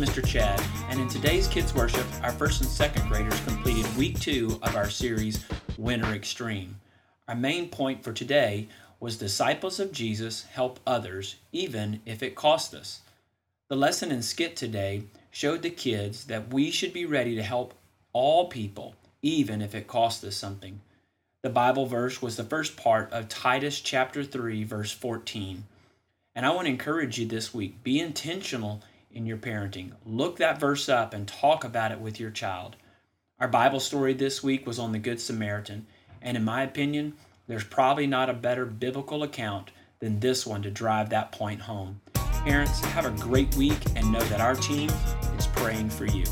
Mr. Chad, and in today's Kids Worship, our first and second graders completed week two of our series, Winter Extreme. Our main point for today was Disciples of Jesus help others, even if it costs us. The lesson and skit today showed the kids that we should be ready to help all people, even if it costs us something. The Bible verse was the first part of Titus chapter 3, verse 14. And I want to encourage you this week be intentional in your parenting. Look that verse up and talk about it with your child. Our Bible story this week was on the Good Samaritan, and in my opinion, there's probably not a better biblical account than this one to drive that point home. Parents, have a great week and know that our team is praying for you.